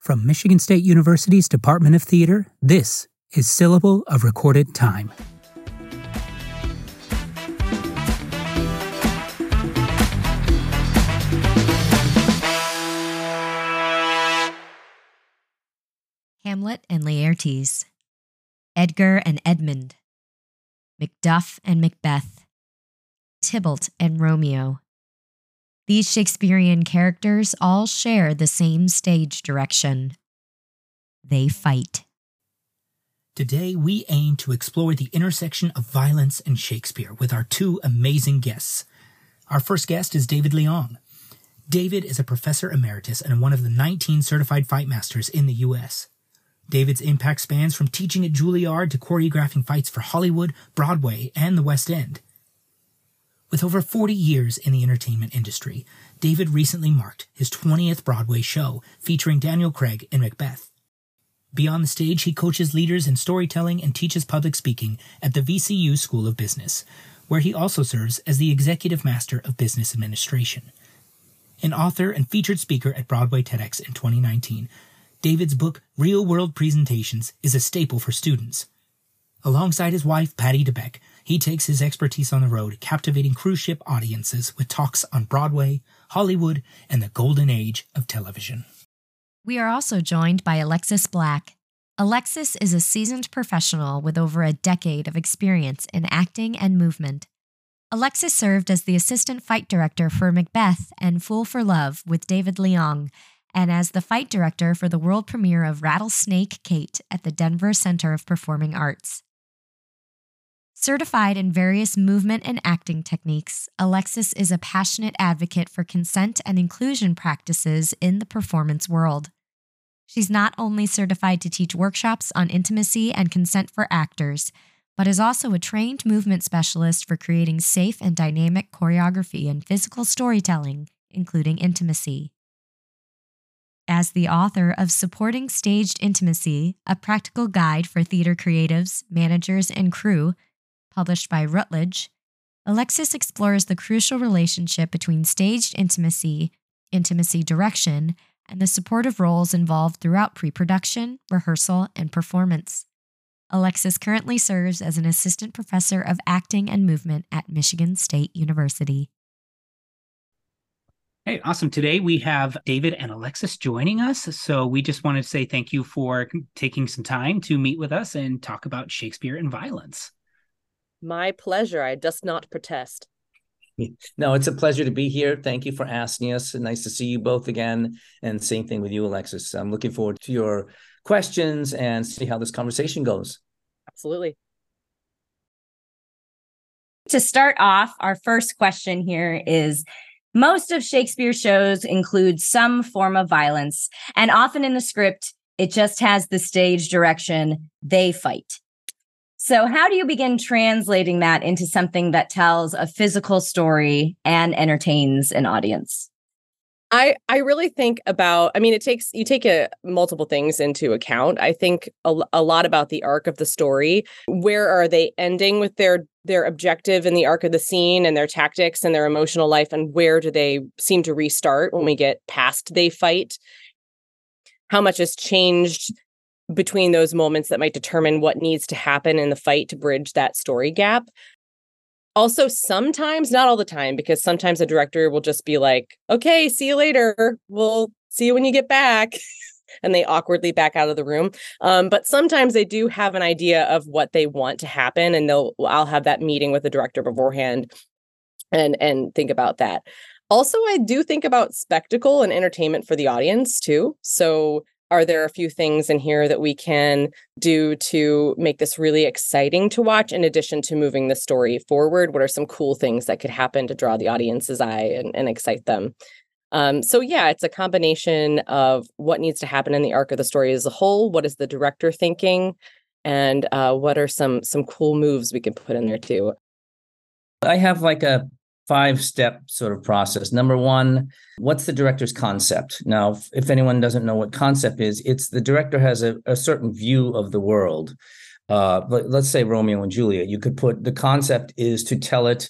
From Michigan State University's Department of Theater, this is Syllable of Recorded Time. Hamlet and Laertes, Edgar and Edmund, Macduff and Macbeth, Tybalt and Romeo. These Shakespearean characters all share the same stage direction. They fight. Today, we aim to explore the intersection of violence and Shakespeare with our two amazing guests. Our first guest is David Leong. David is a professor emeritus and one of the 19 certified fight masters in the U.S. David's impact spans from teaching at Juilliard to choreographing fights for Hollywood, Broadway, and the West End. With over 40 years in the entertainment industry, David recently marked his 20th Broadway show featuring Daniel Craig in Macbeth. Beyond the stage, he coaches leaders in storytelling and teaches public speaking at the VCU School of Business, where he also serves as the Executive Master of Business Administration. An author and featured speaker at Broadway TEDx in 2019, David's book, Real World Presentations, is a staple for students. Alongside his wife, Patty DeBeck, he takes his expertise on the road, captivating cruise ship audiences with talks on Broadway, Hollywood, and the golden age of television. We are also joined by Alexis Black. Alexis is a seasoned professional with over a decade of experience in acting and movement. Alexis served as the assistant fight director for Macbeth and Fool for Love with David Leong, and as the fight director for the world premiere of Rattlesnake Kate at the Denver Center of Performing Arts. Certified in various movement and acting techniques, Alexis is a passionate advocate for consent and inclusion practices in the performance world. She's not only certified to teach workshops on intimacy and consent for actors, but is also a trained movement specialist for creating safe and dynamic choreography and physical storytelling, including intimacy. As the author of Supporting Staged Intimacy, a practical guide for theater creatives, managers, and crew, published by Routledge, Alexis explores the crucial relationship between staged intimacy, intimacy direction, and the supportive roles involved throughout pre production, rehearsal, and performance. Alexis currently serves as an assistant professor of acting and movement at Michigan State University. Hey, awesome. Today we have David and Alexis joining us. So we just wanted to say thank you for taking some time to meet with us and talk about Shakespeare and violence. My pleasure. I just not protest. No, it's a pleasure to be here. Thank you for asking us. Nice to see you both again. And same thing with you, Alexis. I'm looking forward to your questions and see how this conversation goes. Absolutely. To start off, our first question here is most of Shakespeare's shows include some form of violence, and often in the script, it just has the stage direction they fight. So, how do you begin translating that into something that tells a physical story and entertains an audience? I I really think about I mean it takes you take a, multiple things into account. I think a, a lot about the arc of the story. Where are they ending with their their objective in the arc of the scene and their tactics and their emotional life and where do they seem to restart when we get past they fight? How much has changed between those moments that might determine what needs to happen in the fight to bridge that story gap. Also, sometimes, not all the time, because sometimes a director will just be like, okay, see you later. We'll see you when you get back. and they awkwardly back out of the room. Um, but sometimes they do have an idea of what they want to happen, and they'll I'll have that meeting with the director beforehand and and think about that. Also, I do think about spectacle and entertainment for the audience too. So are there a few things in here that we can do to make this really exciting to watch in addition to moving the story forward? What are some cool things that could happen to draw the audience's eye and, and excite them? Um, so yeah it's a combination of what needs to happen in the arc of the story as a whole what is the director thinking and uh, what are some some cool moves we can put in there too. I have like a five step sort of process. Number one, what's the director's concept? Now, if anyone doesn't know what concept is, it's the director has a, a certain view of the world. Uh, let's say Romeo and Juliet. You could put the concept is to tell it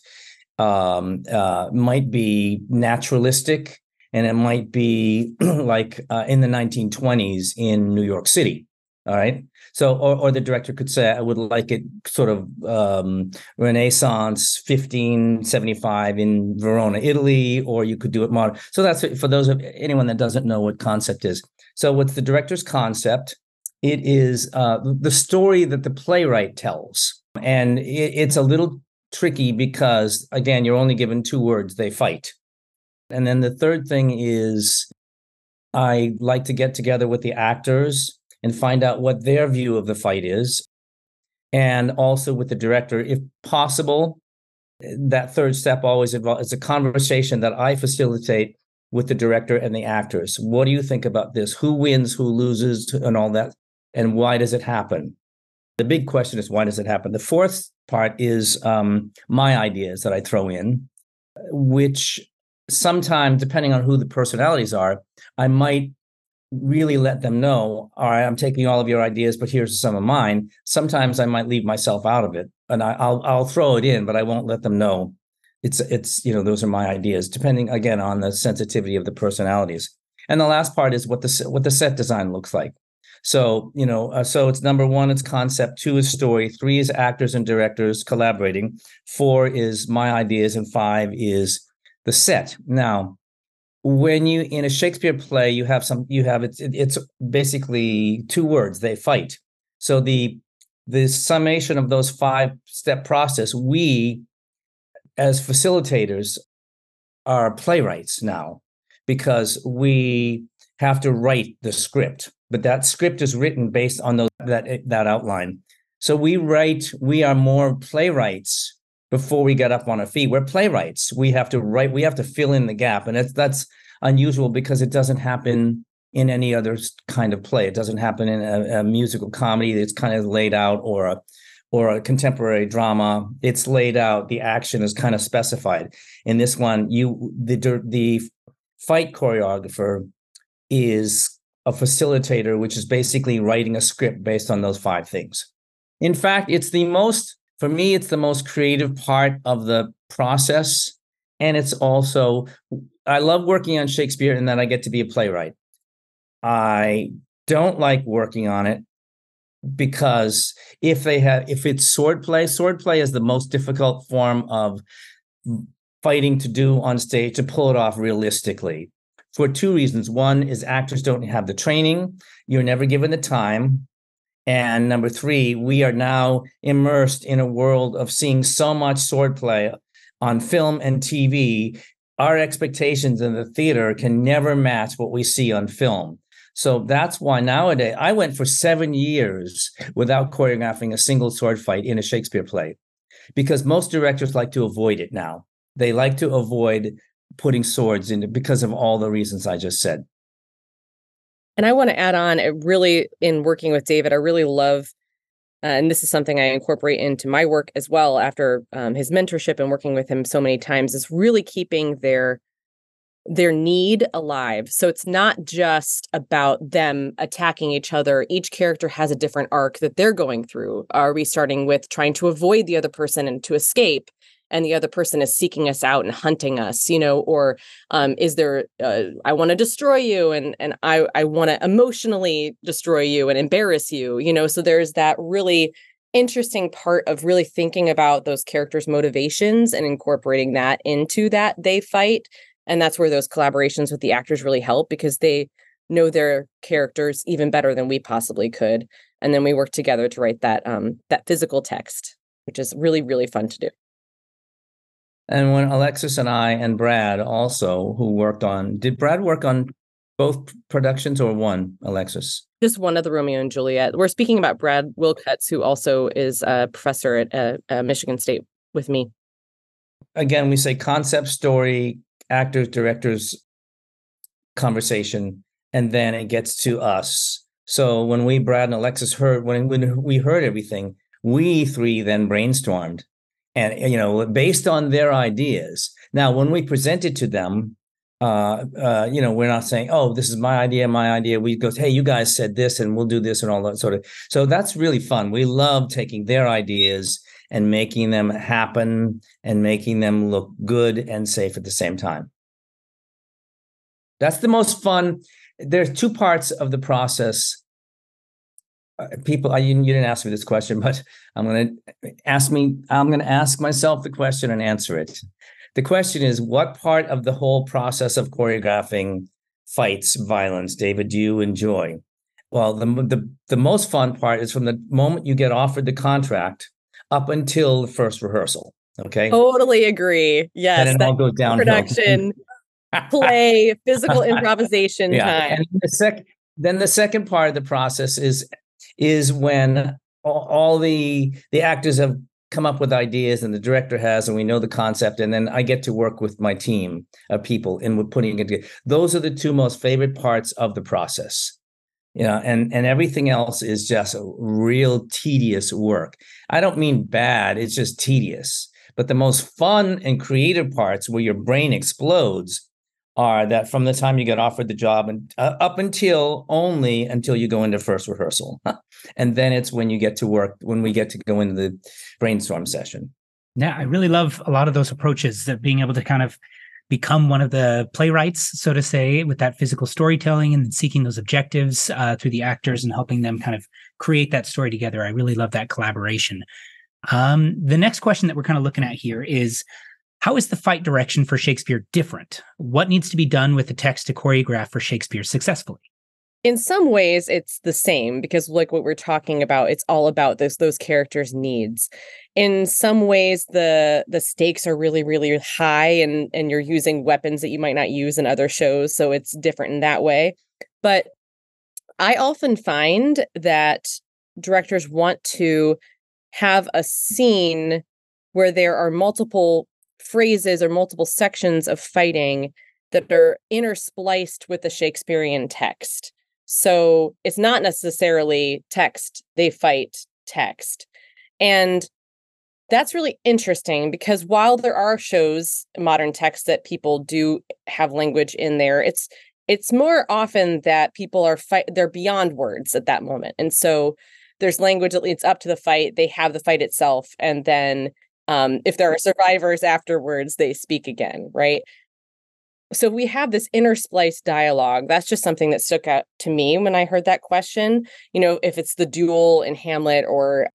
um, uh, might be naturalistic and it might be like uh, in the 1920s in New York City. All right. So, or, or the director could say, I would like it sort of um, Renaissance 1575 in Verona, Italy, or you could do it modern. So that's for those of anyone that doesn't know what concept is. So, what's the director's concept? It is uh, the story that the playwright tells. And it, it's a little tricky because, again, you're only given two words they fight. And then the third thing is I like to get together with the actors and find out what their view of the fight is. And also with the director, if possible, that third step always involves is a conversation that I facilitate with the director and the actors. What do you think about this? Who wins, who loses, and all that? And why does it happen? The big question is why does it happen? The fourth part is um, my ideas that I throw in, which sometimes, depending on who the personalities are, I might really let them know, all right, I'm taking all of your ideas, but here's some of mine. Sometimes I might leave myself out of it, and I, will I'll throw it in, but I won't let them know it's it's you know those are my ideas, depending again on the sensitivity of the personalities. And the last part is what the what the set design looks like. So you know, uh, so it's number one, it's concept. Two is story. Three is actors and directors collaborating. Four is my ideas, and five is the set. Now, when you in a Shakespeare play, you have some you have it's it's basically two words. They fight. So the the summation of those five step process, we as facilitators are playwrights now because we have to write the script, but that script is written based on those that that outline. So we write. We are more playwrights before we get up on our feet. We're playwrights. We have to write, we have to fill in the gap. And it's, that's unusual because it doesn't happen in any other kind of play. It doesn't happen in a, a musical comedy that's kind of laid out or a or a contemporary drama. It's laid out. The action is kind of specified. In this one, you the the fight choreographer is a facilitator, which is basically writing a script based on those five things. In fact, it's the most for me, it's the most creative part of the process. And it's also, I love working on Shakespeare and then I get to be a playwright. I don't like working on it because if they have, if it's sword play, sword play is the most difficult form of fighting to do on stage to pull it off realistically for two reasons. One is actors don't have the training, you're never given the time. And number three, we are now immersed in a world of seeing so much swordplay on film and TV. Our expectations in the theater can never match what we see on film. So that's why nowadays I went for seven years without choreographing a single sword fight in a Shakespeare play because most directors like to avoid it now. They like to avoid putting swords in because of all the reasons I just said. And I want to add on, it really, in working with David, I really love, uh, and this is something I incorporate into my work as well after um, his mentorship and working with him so many times, is really keeping their their need alive. So it's not just about them attacking each other. Each character has a different arc that they're going through. Are we starting with trying to avoid the other person and to escape? And the other person is seeking us out and hunting us you know or um, is there uh, i want to destroy you and and i i want to emotionally destroy you and embarrass you you know? So there's that really interesting part of really thinking about those characters motivations and incorporating that into that they fight and that's where those collaborations with the actors really help because they know their characters even better than we possibly could and then we work together to write that um that physical text which is really really fun to do and when Alexis and I and Brad also, who worked on, did Brad work on both productions or one, Alexis? Just one of the Romeo and Juliet. We're speaking about Brad Willcuts, who also is a professor at uh, uh, Michigan State with me. Again, we say concept, story, actors, directors, conversation, and then it gets to us. So when we, Brad and Alexis, heard when, when we heard everything, we three then brainstormed and you know based on their ideas now when we present it to them uh, uh, you know we're not saying oh this is my idea my idea we go hey you guys said this and we'll do this and all that sort of so that's really fun we love taking their ideas and making them happen and making them look good and safe at the same time That's the most fun. There's two parts of the process. Uh, people, I, you, you didn't ask me this question, but I'm going to ask me. I'm going to ask myself the question and answer it. The question is, what part of the whole process of choreographing fights, violence, David, do you enjoy? Well, the, the the most fun part is from the moment you get offered the contract up until the first rehearsal. Okay. Totally agree. Yes. And it all goes down. Production, play, physical improvisation yeah. time. And the sec- then the second part of the process is is when all, the the actors have come up with ideas and the director has and we know the concept and then i get to work with my team of people and we're putting it together those are the two most favorite parts of the process. You know and and everything else is just real tedious work. I don't mean bad it's just tedious but the most fun and creative parts where your brain explodes are that from the time you get offered the job and uh, up until only until you go into first rehearsal. And then it's when you get to work when we get to go into the brainstorm session. Yeah i really love a lot of those approaches that being able to kind of become one of the playwrights so to say with that physical storytelling and seeking those objectives uh, through the actors and helping them kind of create that story together. I really love that collaboration. Um, the next question that we're kind of looking at here is how is the fight direction for Shakespeare different? What needs to be done with the text to choreograph for Shakespeare successfully? In some ways, it's the same because, like what we're talking about, it's all about those those characters' needs. In some ways, the the stakes are really, really high, and and you're using weapons that you might not use in other shows, so it's different in that way. But I often find that directors want to have a scene where there are multiple phrases or multiple sections of fighting that are interspliced with the Shakespearean text. So it's not necessarily text, they fight text. And that's really interesting because while there are shows modern text that people do have language in there it's it's more often that people are fight they're beyond words at that moment and so there's language that leads up to the fight they have the fight itself and then um, if there are survivors afterwards, they speak again, right? So we have this interspliced dialogue. That's just something that stuck out to me when I heard that question. You know, if it's the duel in Hamlet or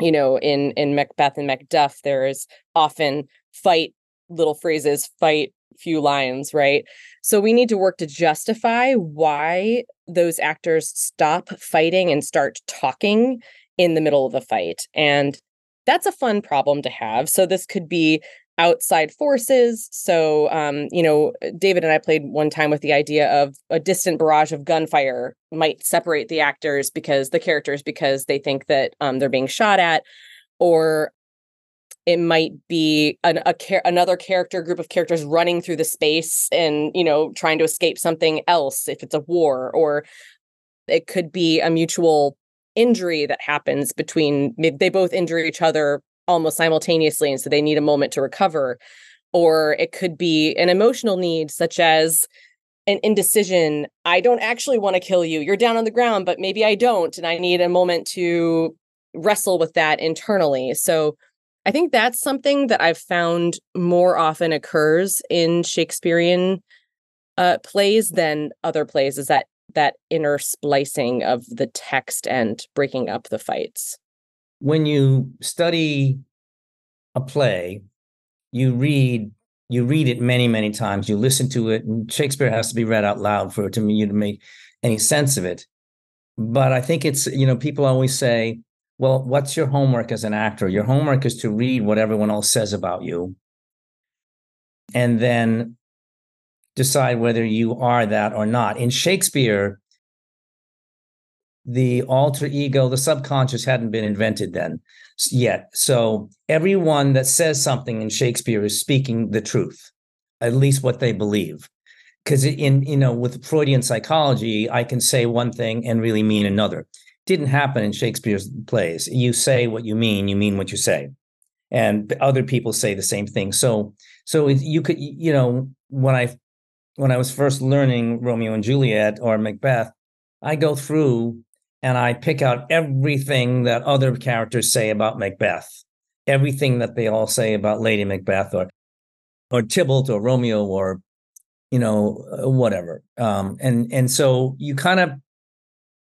you know, in in Macbeth and Macduff, there is often fight little phrases, fight few lines, right? So we need to work to justify why those actors stop fighting and start talking in the middle of a fight. And that's a fun problem to have. So this could be outside forces. So, um, you know, David and I played one time with the idea of a distant barrage of gunfire might separate the actors because the characters because they think that um, they're being shot at, or it might be an, a another character group of characters running through the space and you know trying to escape something else if it's a war or it could be a mutual injury that happens between they both injure each other almost simultaneously and so they need a moment to recover. Or it could be an emotional need such as an indecision. I don't actually want to kill you. You're down on the ground but maybe i don't and i need a moment to wrestle with that internally. So i think that's something that i've found more often occurs in shakespearean uh, plays than other plays is that that inner splicing of the text and breaking up the fights. When you study a play, you read you read it many many times. You listen to it, and Shakespeare has to be read out loud for it to you to make any sense of it. But I think it's you know people always say, well, what's your homework as an actor? Your homework is to read what everyone else says about you, and then decide whether you are that or not. In Shakespeare, the alter ego, the subconscious hadn't been invented then yet. So everyone that says something in Shakespeare is speaking the truth, at least what they believe. Because in you know with Freudian psychology, I can say one thing and really mean another. Didn't happen in Shakespeare's plays. You say what you mean, you mean what you say, and other people say the same thing. So so you could you know when I when I was first learning Romeo and Juliet or Macbeth, I go through and I pick out everything that other characters say about Macbeth, everything that they all say about Lady Macbeth or or Tybalt or Romeo or you know, uh, whatever. Um, and and so you kind of,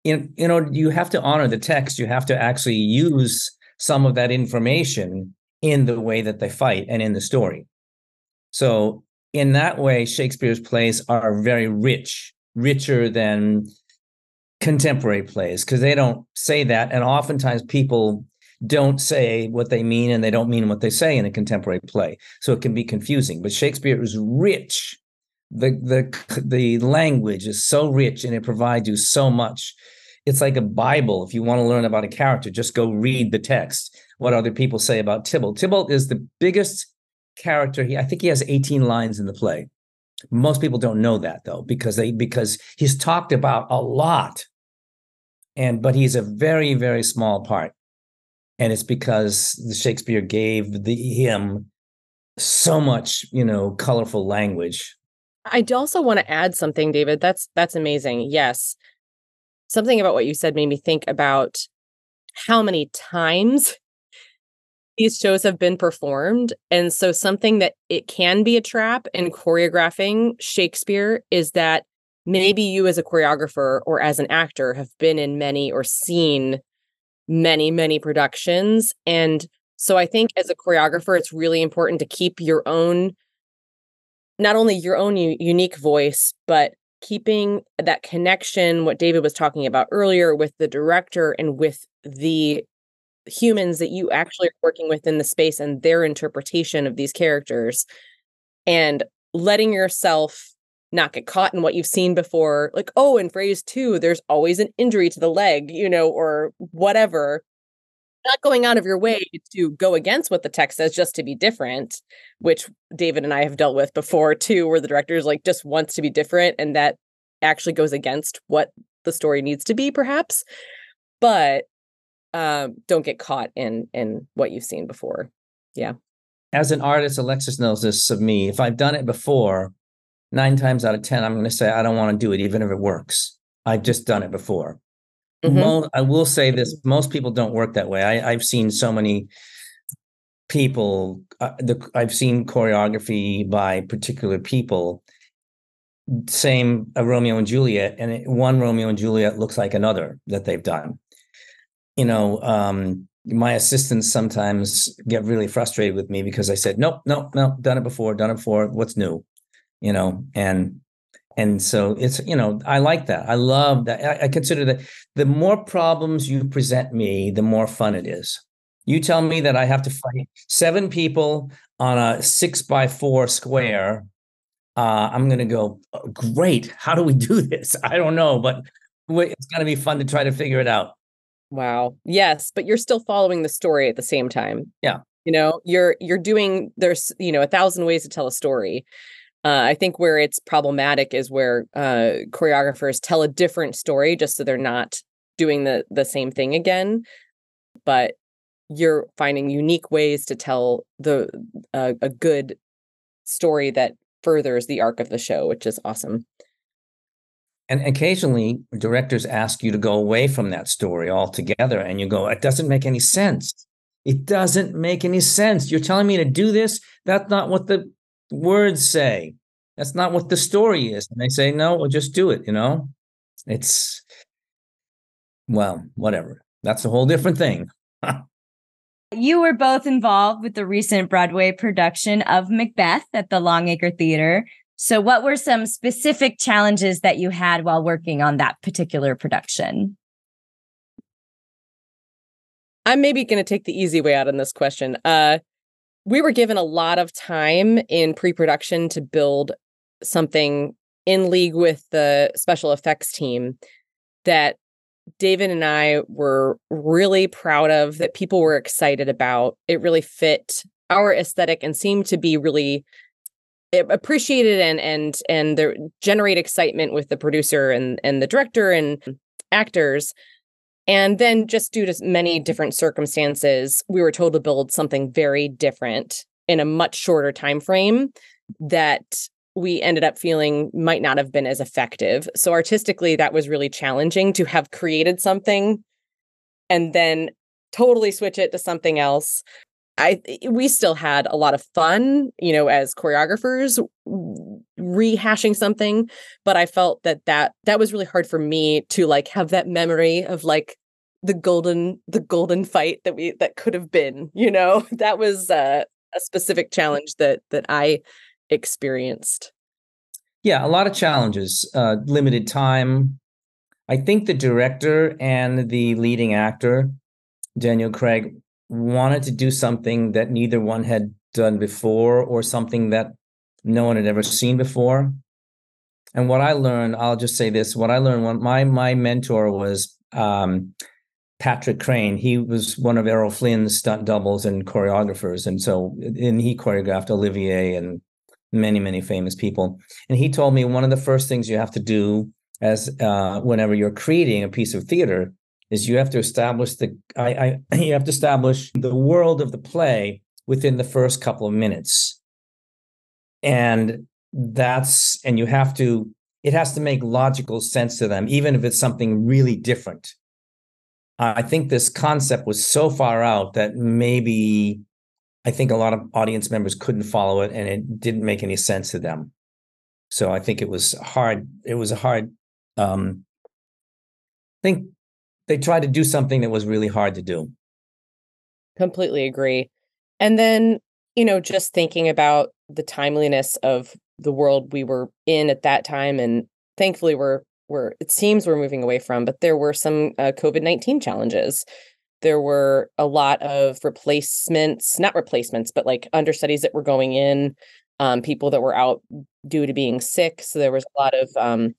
you you know, you have to honor the text. You have to actually use some of that information in the way that they fight and in the story. So in that way, Shakespeare's plays are very rich, richer than contemporary plays because they don't say that, and oftentimes people don't say what they mean and they don't mean what they say in a contemporary play. So it can be confusing. But Shakespeare is rich. The the the language is so rich and it provides you so much. It's like a Bible. If you want to learn about a character, just go read the text. What other people say about Tybalt. Tybalt is the biggest character. He I think he has 18 lines in the play. Most people don't know that though, because they because he's talked about a lot. And but he's a very, very small part and it's because the Shakespeare gave the him so much, you know, colorful language. I also want to add something, David. That's that's amazing. Yes. Something about what you said made me think about how many times these shows have been performed. And so something that it can be a trap in choreographing Shakespeare is that maybe you as a choreographer or as an actor have been in many or seen many, many productions. And so I think as a choreographer, it's really important to keep your own, not only your own u- unique voice, but keeping that connection, what David was talking about earlier with the director and with the humans that you actually are working with in the space and their interpretation of these characters and letting yourself not get caught in what you've seen before. Like, oh, in phrase two, there's always an injury to the leg, you know, or whatever. Not going out of your way to go against what the text says just to be different, which David and I have dealt with before too, where the director is like just wants to be different and that actually goes against what the story needs to be, perhaps. But um, don't get caught in in what you've seen before. Yeah. As an artist, Alexis knows this of me. If I've done it before, nine times out of 10, I'm going to say, I don't want to do it, even if it works. I've just done it before. Mm-hmm. Most, I will say this most people don't work that way. I, have seen so many people, uh, the, I've seen choreography by particular people. Same a Romeo and Juliet, and it, one Romeo and Juliet looks like another that they've done. You know, um, my assistants sometimes get really frustrated with me because I said, nope, nope, nope, done it before, done it before. What's new? you know, and and so it's you know I like that. I love that. I, I consider that the more problems you present me, the more fun it is. You tell me that I have to fight seven people on a six by four square. Uh, I'm going to go, oh, great. How do we do this? I don't know, but it's going to be fun to try to figure it out. Wow. Yes, but you're still following the story at the same time. Yeah. You know, you're you're doing there's, you know, a thousand ways to tell a story. Uh, I think where it's problematic is where uh, choreographers tell a different story just so they're not doing the the same thing again, but you're finding unique ways to tell the uh, a good story that furthers the arc of the show, which is awesome. And occasionally, directors ask you to go away from that story altogether, and you go, "It doesn't make any sense. It doesn't make any sense. You're telling me to do this. That's not what the words say. That's not what the story is. And they say, no, well, just do it, you know? It's, well, whatever. That's a whole different thing. you were both involved with the recent Broadway production of Macbeth at the Longacre Theater. So, what were some specific challenges that you had while working on that particular production? I'm maybe going to take the easy way out on this question. Uh, we were given a lot of time in pre-production to build something in league with the special effects team that David and I were really proud of that people were excited about. It really fit our aesthetic and seemed to be really appreciated and and and there generate excitement with the producer and and the director and actors and then, just due to many different circumstances, we were told to build something very different in a much shorter time frame that we ended up feeling might not have been as effective. So artistically, that was really challenging to have created something and then totally switch it to something else. I we still had a lot of fun, you know, as choreographers rehashing something, but I felt that that that was really hard for me to like have that memory of like the golden the golden fight that we that could have been, you know. That was uh, a specific challenge that that I experienced. Yeah, a lot of challenges, uh limited time. I think the director and the leading actor Daniel Craig wanted to do something that neither one had done before or something that no one had ever seen before. And what I learned, I'll just say this: what I learned, when my my mentor was um, Patrick Crean. He was one of Errol Flynn's stunt doubles and choreographers, and so and he choreographed Olivier and many many famous people. And he told me one of the first things you have to do as uh, whenever you're creating a piece of theater is you have to establish the I, I you have to establish the world of the play within the first couple of minutes. And that's and you have to it has to make logical sense to them even if it's something really different. I think this concept was so far out that maybe i think a lot of audience members couldn't follow it and it didn't make any sense to them. So i think it was hard it was a hard um think they tried to do something that was really hard to do. Completely agree. And then, you know, just thinking about the timeliness of the world we were in at that time and thankfully we're we're it seems we're moving away from, but there were some uh, COVID-19 challenges. There were a lot of replacements, not replacements, but like understudies that were going in, um, people that were out due to being sick. So there was a lot of um,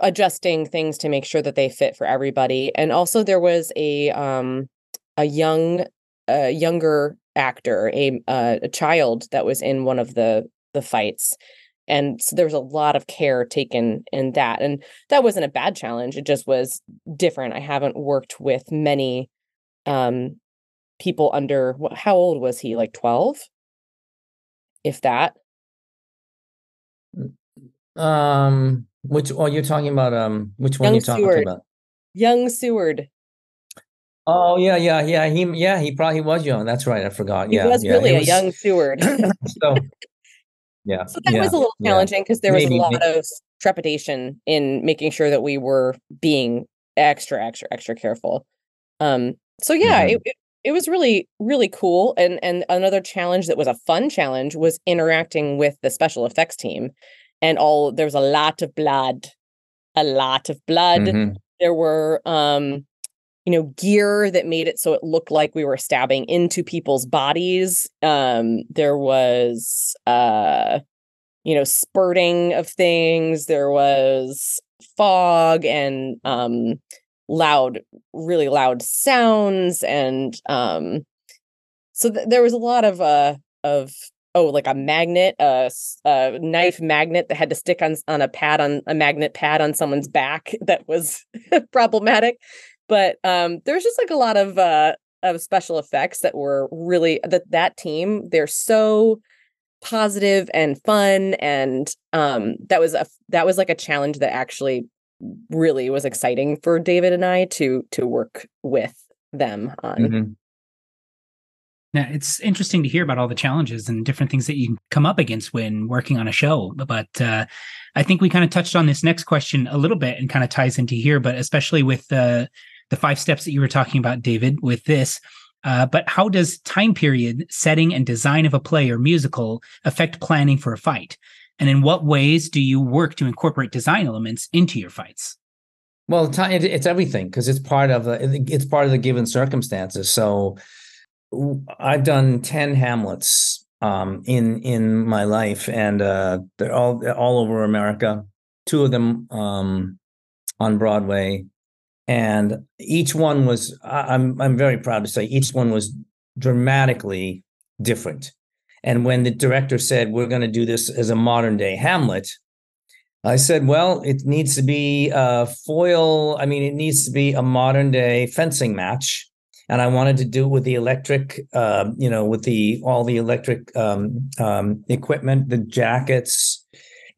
adjusting things to make sure that they fit for everybody. And also there was a um a young a younger actor, a uh, a child that was in one of the the fights. And so there was a lot of care taken in that. And that wasn't a bad challenge. It just was different. I haven't worked with many um people under how old was he? Like 12? If that. Um which oh you're talking about um which one you talking Seward. about? Young Seward. Oh yeah, yeah, yeah. He yeah, he probably was young. That's right. I forgot. He yeah, was yeah. really It a young Seward. so yeah. So that yeah, was a little challenging because there was Maybe- a lot of trepidation in making sure that we were being extra, extra, extra careful. Um, so yeah, Mhm. it, it it was really, really cool. And and another challenge that was a fun challenge was interacting with the special effects team. And all there was a lot of blood, a lot of blood. Mhm. There were um you know gear that made it so it looked like we were stabbing into people's bodies um there was uh you know spurting of things there was fog and um loud really loud sounds and um so th- there was a lot of uh of oh like a magnet a knife magnet that had to stick on on a pad on a magnet pad on someone's back that was problematic but um there's just like a lot of uh of special effects that were really that that team they're so positive and fun and um that was a that was like a challenge that actually really was exciting for David and I to to work with them on. Mhm. Yeah, it's interesting to hear about all the challenges and different things that you come up against when working on a show. But uh, I think we kind of touched on this next question a little bit and kind of ties into here, but especially with the the five steps that you were talking about, David, with this. Uh, but how does time period, setting, and design of a play or musical affect planning for a fight? And in what ways do you work to incorporate design elements into your fights? Well, it's everything because it's part of the it's part of the given circumstances. So I've done 10 Hamlets um in in my life and uh they're all all over America. Two of them um on Broadway and each one was I- I'm I'm very proud to say each one was dramatically different. And when the director said we're going to do this as a modern day Hamlet, I said, well, it needs to be a foil. I mean, it needs to be a modern day fencing match. And I wanted to do it with the electric, uh, you know, with the all the electric um, um, equipment, the jackets,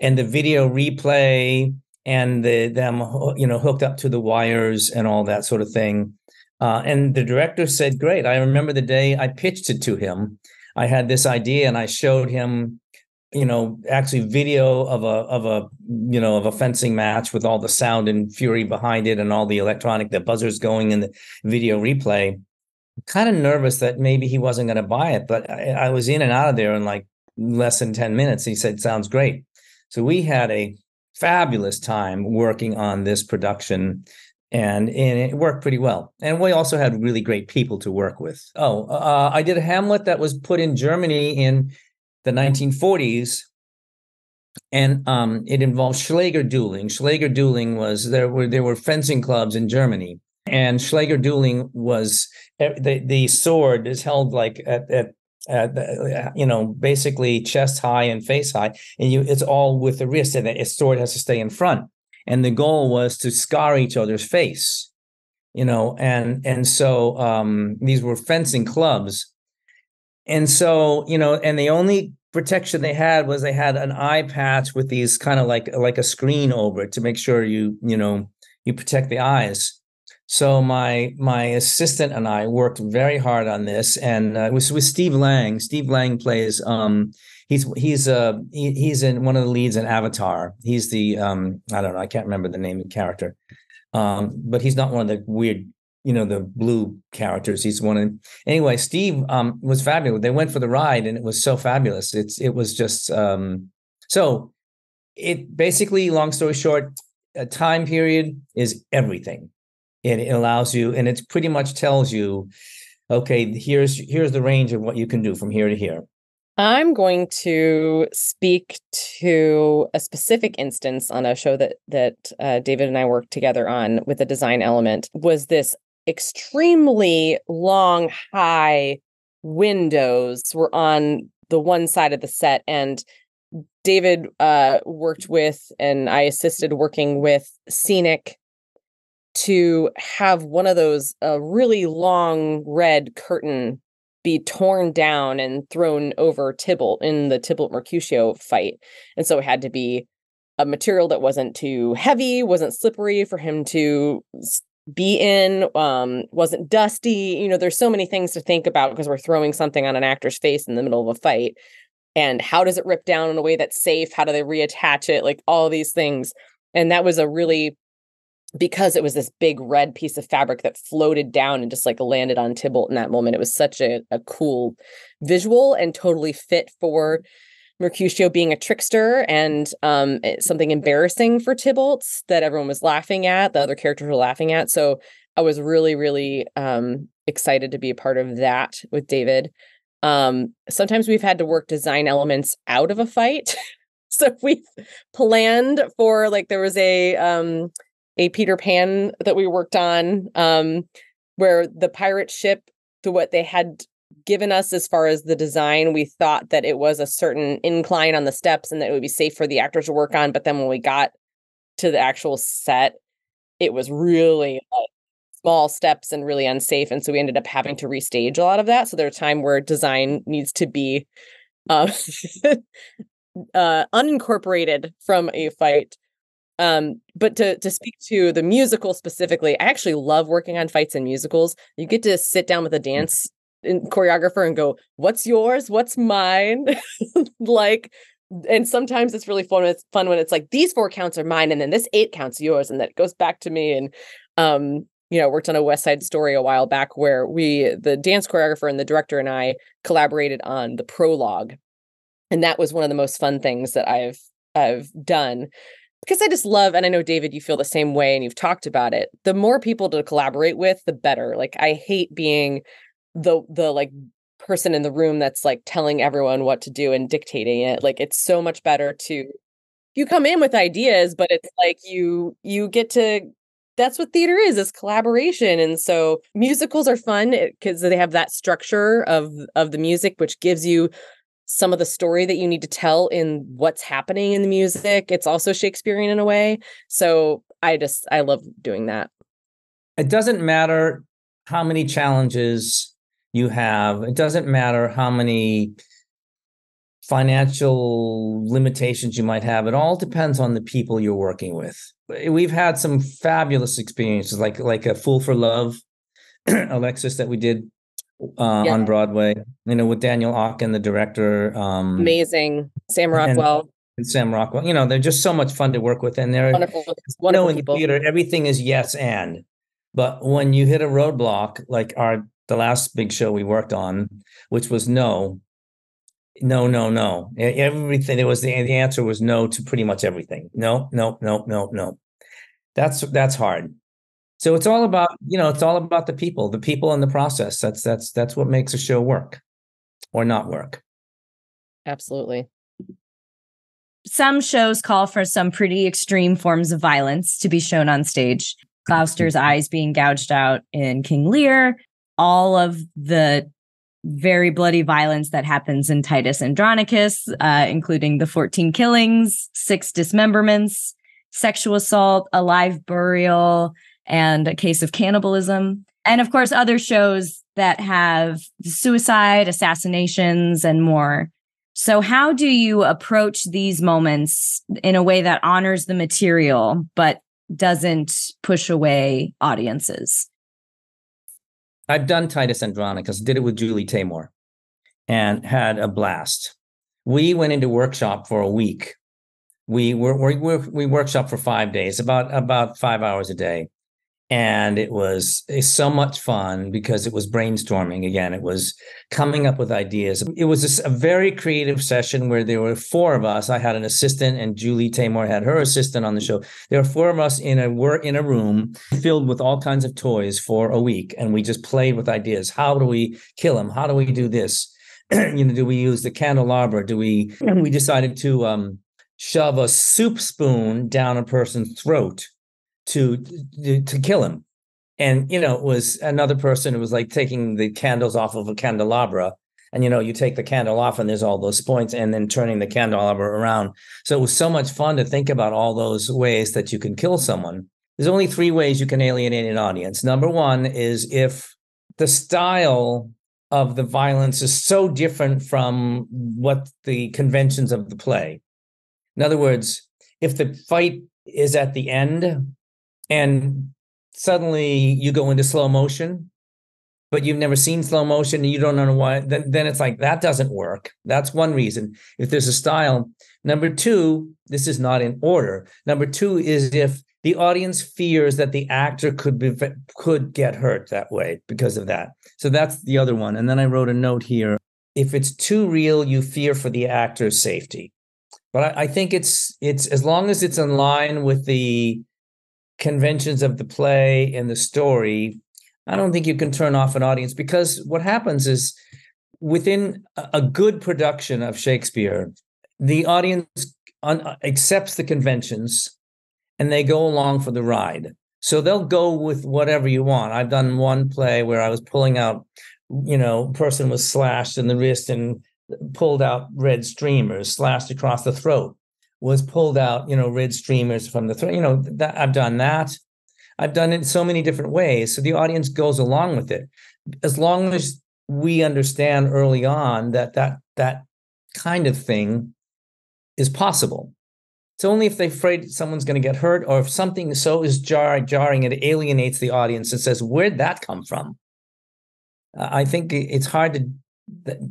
and the video replay, and the them, you know, hooked up to the wires and all that sort of thing. Uh, and the director said, Great. I remember the day I pitched it to him. I had this idea and I showed him, you know, actually video of a of a you know of a fencing match with all the sound and fury behind it and all the electronic, the buzzers going in the video replay. Kind of nervous that maybe he wasn't going to buy it, but I, I was in and out of there in like less than 10 minutes. He said, Sounds great. So we had a fabulous time working on this production and, and it worked pretty well. And we also had really great people to work with. Oh, uh, I did a Hamlet that was put in Germany in the 1940s, and um, it involved Schlägerdueling. Schläger dueling was there were there were fencing clubs in Germany, and Schlägerdueling was eh, the the sword is held like at, at uh, you know, basically chest high and face high, and you it's all with the wrist, and the sword has to stay in front and the goal was to scar each other's face you know and and so um these were fencing clubs and so you know and the only protection they had was they had an eye patch with these kind of like like a screen over it to make sure you you know you protect the eyes so my my assistant and I worked very hard on this, and uh, it was with Steve Lang. Steve Lang plays um, he's he's uh he, he's in one of the leads in Avatar. He's the um I don't know I can't remember the name of the character, um but he's not one of the weird you know the blue characters. He's one of anyway. Steve um was fabulous. They went for the ride and it was so fabulous. It's it was just um so it basically long story short a time period is everything it allows you and it pretty much tells you okay here's here's the range of what you can do from here to here I'm going to speak to a specific instance on a show that that uh, David and I worked together on with a design element. Was this extremely long, high windows were on the one side of the set, and David uh, worked with, and I assisted working with Scenic to have one of those uh, really long red curtain be torn down and thrown over Tybalt in the Tybalt Mercutio fight. And so it had to be a material that wasn't too heavy, wasn't slippery for him to be in, um, wasn't dusty. You know, there's so many things to think about because we're throwing something on an actor's face in the middle of a fight. And how does it rip down in a way that's safe? How do they reattach it? Like all these things. And that was a really because it was this big red piece of fabric that floated down and just like landed on Tybalt in that moment. It was such a, a cool visual and totally fit for Mercutio being a trickster and um, eh, something embarrassing for Tybalt that everyone was laughing at, the other characters were laughing at. So I was really, really um, excited to be a part of that with David. Um, sometimes we've had to work design elements out of a fight. so we've planned for like there was a um a Peter Pan that we worked on, um, where the pirate ship, to what they had given us as far as the design, we thought that it was a certain incline on the steps and that it would be safe for the actors to work on. But then when we got to the actual set, it was really like small steps and really unsafe. And so we ended up having to restage a lot of that. So there's a time where design needs to be uh, uh, unincorporated from a fight um, but to to speak to the musical specifically, I actually love working on fights and musicals. You get to sit down with a mm. Dance choreographer and go, "What's yours? What's mine?" like, and sometimes it's really fun. It's fun when it's like these four counts are mine, and then this eight counts yours, and that goes back to me. And um, you know, worked on a West Side Story a while back where we, the dance choreographer and the director and I, collaborated on the prologue, and that was one of the most fun things that I've I've done because I just love, and I know David, you feel the same way, and you've talked about it. The more people to collaborate with, the better. Like I hate being the the like person in the room that's like telling everyone what to do and dictating it. Like it's so much better to you come in with ideas, but it's like you you get to that's what theater is is collaboration and so musicals are fun eh, because they have that structure of of the music which gives you some of the story that you need to tell in what's happening in the music. It's also Shakespearean in a way. So I just I love doing that. It doesn't matter how many challenges you have. It doesn't matter how many financial limitations you might have. It all depends on the people you're working with. We've had some fabulous experiences like like a Fool for Love Alexis that we did uh, Yeah. on Broadway. You know, with Daniel Aukin, the director, um, Amazing. Sam Rockwell. and Sam Rockwell. You know, they're just so much fun to work with, and they're Wonderful. you know Wonderful in the people. theater everything is yes and, but when you hit a roadblock, like our the last big show we worked on, which was no. No, no, no. Everything it was the, the answer was no to pretty much everything. No, no, no, no, no. That's that's hard. So it's all about, you know, it's all about the people, the people and the process. That's that's that's what makes a show work or not work. Absolutely. Some shows call for some pretty extreme forms of violence to be shown on stage. Gloucester's eyes being gouged out in King Lear, all of the very bloody violence that happens in Titus Andronicus, uh, including the 14 killings, six dismemberments, sexual assault, a live burial, and a case of cannibalism. And of course, other shows that have suicide, assassinations, and more. So, how do you approach these moments in a way that honors the material but doesn't push away audiences? I've done Titus Andronicus, did it with Julie Taymor, and had a blast. We went into workshop for a week. We were we we, we workshop for five days, about about five hours a day, and it was eh, so much fun because it was brainstorming. Again, it was coming up with ideas. It was a very creative session where there were four of us. I had an assistant, and Julie Taymor had her assistant on the show. There were four of us in a work in a room filled with all kinds of toys for a week, and we just played with ideas. How do we kill him? How do we do this? you know, do we use the candelabra? Do we? And we decided to um, shove a soup spoon down a person's throat to to, to kill him. And you know, it was another person who was like taking the candles off of a candelabra. And you know, you take the candle off, and there's all those points, and then turning the candelabra around. So it was so much fun to think about all those ways that you can kill someone. There's only three ways you can alienate an audience. Number one is if the style of the violence is so different from what the conventions of the play. In other words, if the fight is at the end and suddenly you go into slow motion, but you've never seen slow motion and you don't know why, then, then it's like that doesn't work. That's one reason. If there's a style. Number two, this is not in order. Number two is if the audience fears that the actor could be could get hurt that way because of that. So that's the other one. And then I wrote a note here. If it's too real, you fear for the actor's safety. But I, I think it's it's as long as it's in line with the conventions of the play and the story, I don't think you can turn off an audience because what happens is within a good production of Shakespeare, the audience un- uh, accepts the conventions and they go along for the ride. So they'll go with whatever you want. I've done one play where I was pulling out, you know, person was slashed in the wrist and pulled out red streamers, slashed across the throat, was pulled out, you know, red streamers from the throat. You know, that I've done that. I've done it so many different ways. So the audience goes along with it. As long as we understand early on that that that kind of thing is possible. It's only if they're afraid someone's going to get hurt or if something so is jar- jarring it alienates the audience and says, where'd that come from? Uh, I think it's hard to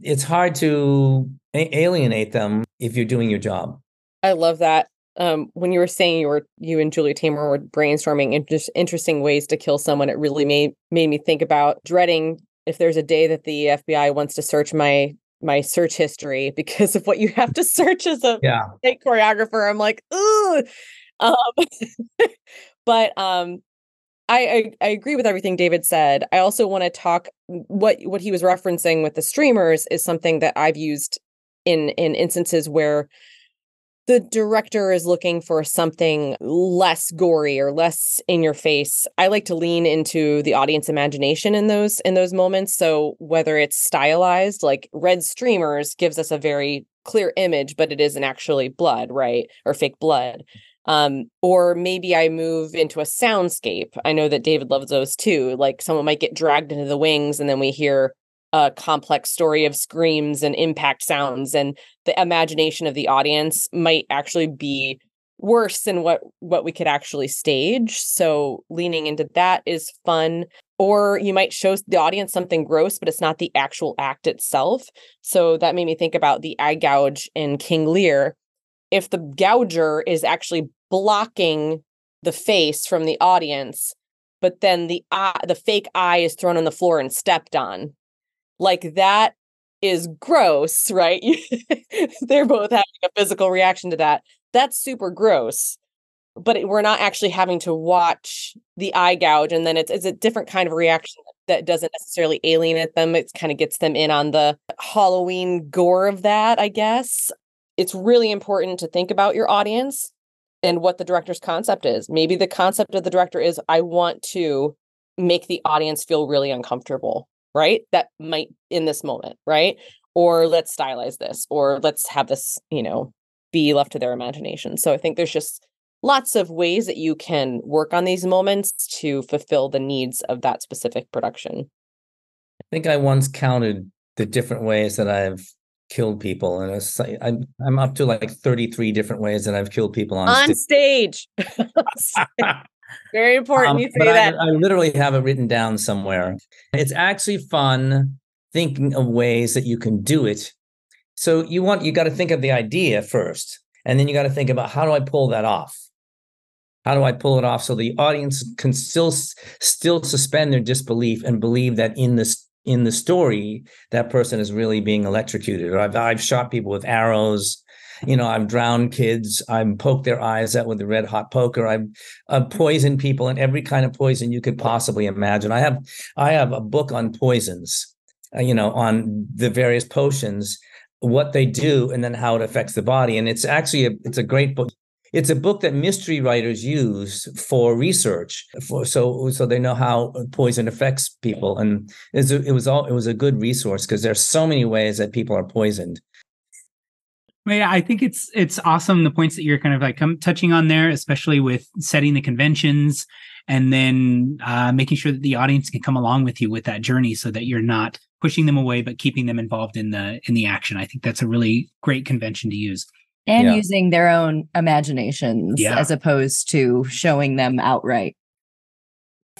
it's hard to alienate them if you're doing your job. I love that. Um, when you were saying you were you and Julie Taymor were brainstorming in just interesting ways to kill someone, it really made made me think about dreading if there's a day that the FBI wants to search my my search history because of what you have to search as a Yeah. fake choreographer. I'm like, ooh. Um, but um, I, I I agree with everything David said. I also want to talk what what he was referencing with the streamers is something that I've used in in instances where the director is looking for something less gory or less in your face. I like to lean into the audience imagination in those in those moments. So whether it's stylized like red streamers gives us a very clear image but it isn't actually blood right? Or fake blood. Um or maybe i move into a soundscape. I know that david loves those too. Like someone might get dragged into the wings and then we hear a complex story of screams and impact sounds and the imagination of the audience might actually be worse than what what we could actually stage. So leaning into that is fun. Or you might show the audience something gross but it's not the actual act itself. So that made me think about the eye gouge in king lear. If the gouger is actually blocking the face from the audience but then the eye the fake eye is thrown on the floor and stepped on like that is gross right? They're both having a physical reaction to that. That's super gross but it, we're not actually having to watch the eye gouge and then it's, it's a different kind of reaction that doesn't necessarily alienate them. It kind of gets them in on the halloween gore of that i guess. It's really important to think about your audience and what the director's concept is. Maybe the concept of the director is i want to make the audience feel really uncomfortable right that might in this moment right or let's stylize this or let's have this you know be left to their imagination so i think there's just lots of ways that you can work on these moments to fulfill the needs of that specific production. I think I once counted the different ways that I've killed people, and it's like, I'm I'm up to like 33 different ways that I've killed people on, on stage. Very important. Um, you say that. I, I literally have it written down somewhere. It's actually fun thinking of ways that you can do it. So you want you got to think of the idea first, and then you got to think about how do I pull that off how do I pull it off so the audience can still still suspend their disbelief and believe that in this in the story that person is really being electrocuted? Or I've I've shot people with arrows. You know, I've drowned kids. I've poked their eyes out with a red hot poker. I've, I've poisoned people in every kind of poison you could possibly imagine. I have I have a book on poisons. Uh, you know, on the various potions what they do and then how it affects the body and it's actually a, it's a great book it's a book that mystery writers use for research, for so so they know how poison affects people, and it was all it was a good resource because there's so many ways that people are poisoned. Yeah, I think it's it's awesome the points that you're kind of like come touching on there, especially with setting the conventions and then uh, making sure that the audience can come along with you with that journey, so that you're not pushing them away but keeping them involved in the in the action. I think that's a really great convention to use and yeah. using their own imaginations yeah. as opposed to showing them outright.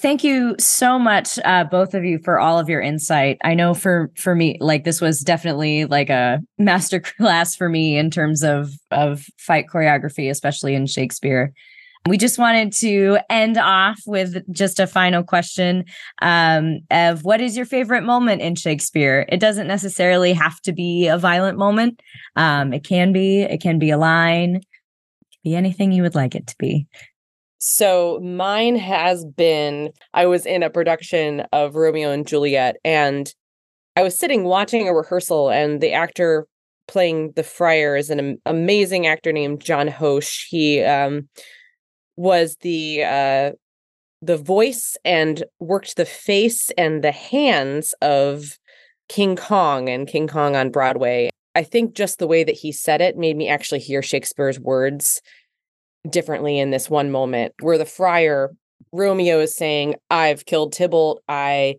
Thank you so much, uh, both of you, for all of your insight. I know for for me, like this was definitely like a master class for me in terms of of fight choreography, especially in Shakespeare. We just wanted to end off with just a final question um, of what is your favorite moment in Shakespeare? It doesn't necessarily have to be a violent moment. Um, it can be. It can be a line. It can be anything you would like it to be. So mine has been I was in a production of Romeo and Juliet and I was sitting watching a rehearsal and the actor playing the friar is an amazing actor named John Hoche. He um was the uh the voice and worked the face and the hands of King Kong and King Kong on Broadway. I think just the way that he said it made me actually hear Shakespeare's words differently in this one moment where the friar Romeo is saying, I've killed Tybalt. I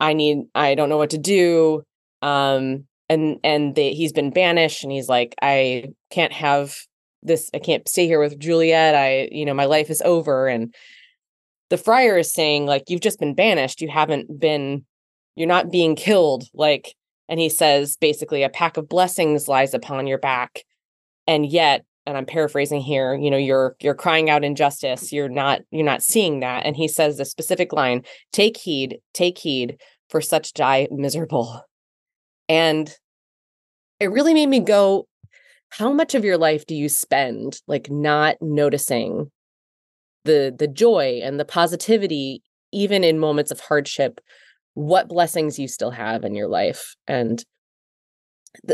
I need I don't know what to do. Um and and they, he's been banished and he's like, I can't have this i can't stay here with juliet i you know my life is over and the friar is saying like you've just been banished you haven't been you're not being killed like and he says basically a pack of blessings lies upon your back and yet and i'm paraphrasing here you know you're you're crying out injustice. You're not you're not seeing that. And he says the specific line take heed take heed for such die miserable. And it really made me go how much of your life do you spend like not noticing the the joy and the positivity even in moments of hardship? What blessings you still have in your life? And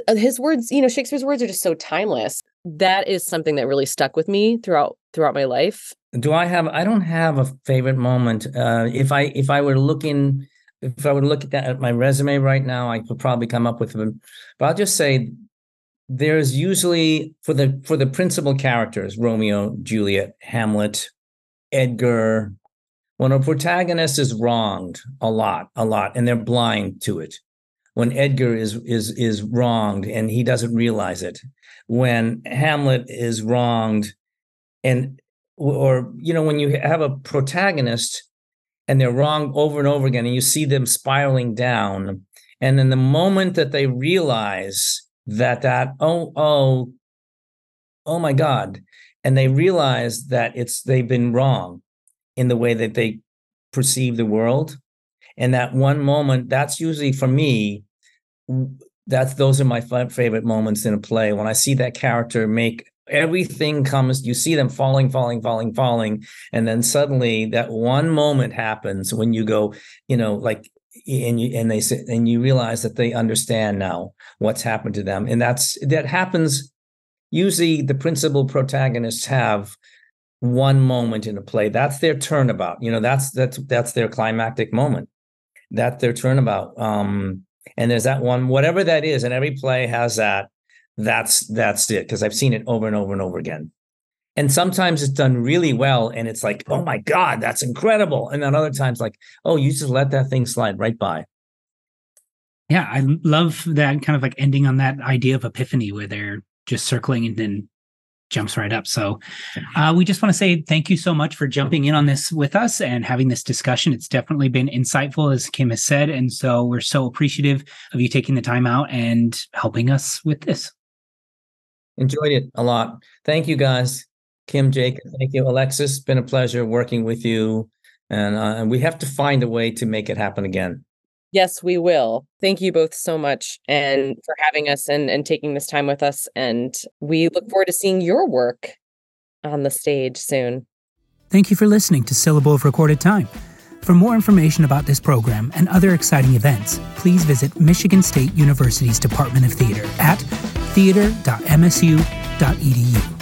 his words you know shakespeare's words are just so timeless. That is something that really stuck with me throughout throughout my life. Do i have i don't have a favorite moment uh if i if i were looking if i were to look at that at my resume right now i could probably come up with them but i'll just say there's usually for the for the principal characters romeo juliet hamlet edgar when a protagonist is wronged a lot a lot and they're blind to it when edgar is is is wronged and he doesn't realize it. When hamlet is wronged and or you know when you have a protagonist and they're wrong over and over again and you see them spiraling down and then the moment that they realize that that oh oh oh my god and they realize that it's they've been wrong in the way that they perceive the world and that one moment that's usually for me that's those are my favorite moments in a play. When i see that character make everything comes you see them falling falling falling falling and then suddenly that one moment happens when you go you know like and you and they say and you realize that they understand now what's happened to them. And that's that happens usually the principal protagonists have one moment in a play. That's their turnabout. You know that's that's that's their climactic moment that's their turnabout um and there's that one whatever that is and every play has that that's that's it because I've seen it over and over and over again. And sometimes it's done really well and it's like, oh my God, that's incredible. And then other times, like, oh, you just let that thing slide right by. Yeah, I love that kind of like ending on that idea of epiphany where they're just circling and then jumps right up. So uh, we just want to say thank you so much for jumping in on this with us and having this discussion. It's definitely been insightful, as Kim has said. And so we're so appreciative of you taking the time out and helping us with this. Enjoyed it a lot. Thank you, guys. Kim, Jake, thank you. Alexis, been a pleasure working with you. And, uh, and we have to find a way to make it happen again. Yes, we will. Thank you both so much and for having us and, and taking this time with us. And we look forward to seeing your work on the stage soon. Thank you for listening to Syllable of Recorded Time. For more information about this program and other exciting events, please visit Michigan State University's Department of Theater at theater.msu.edu.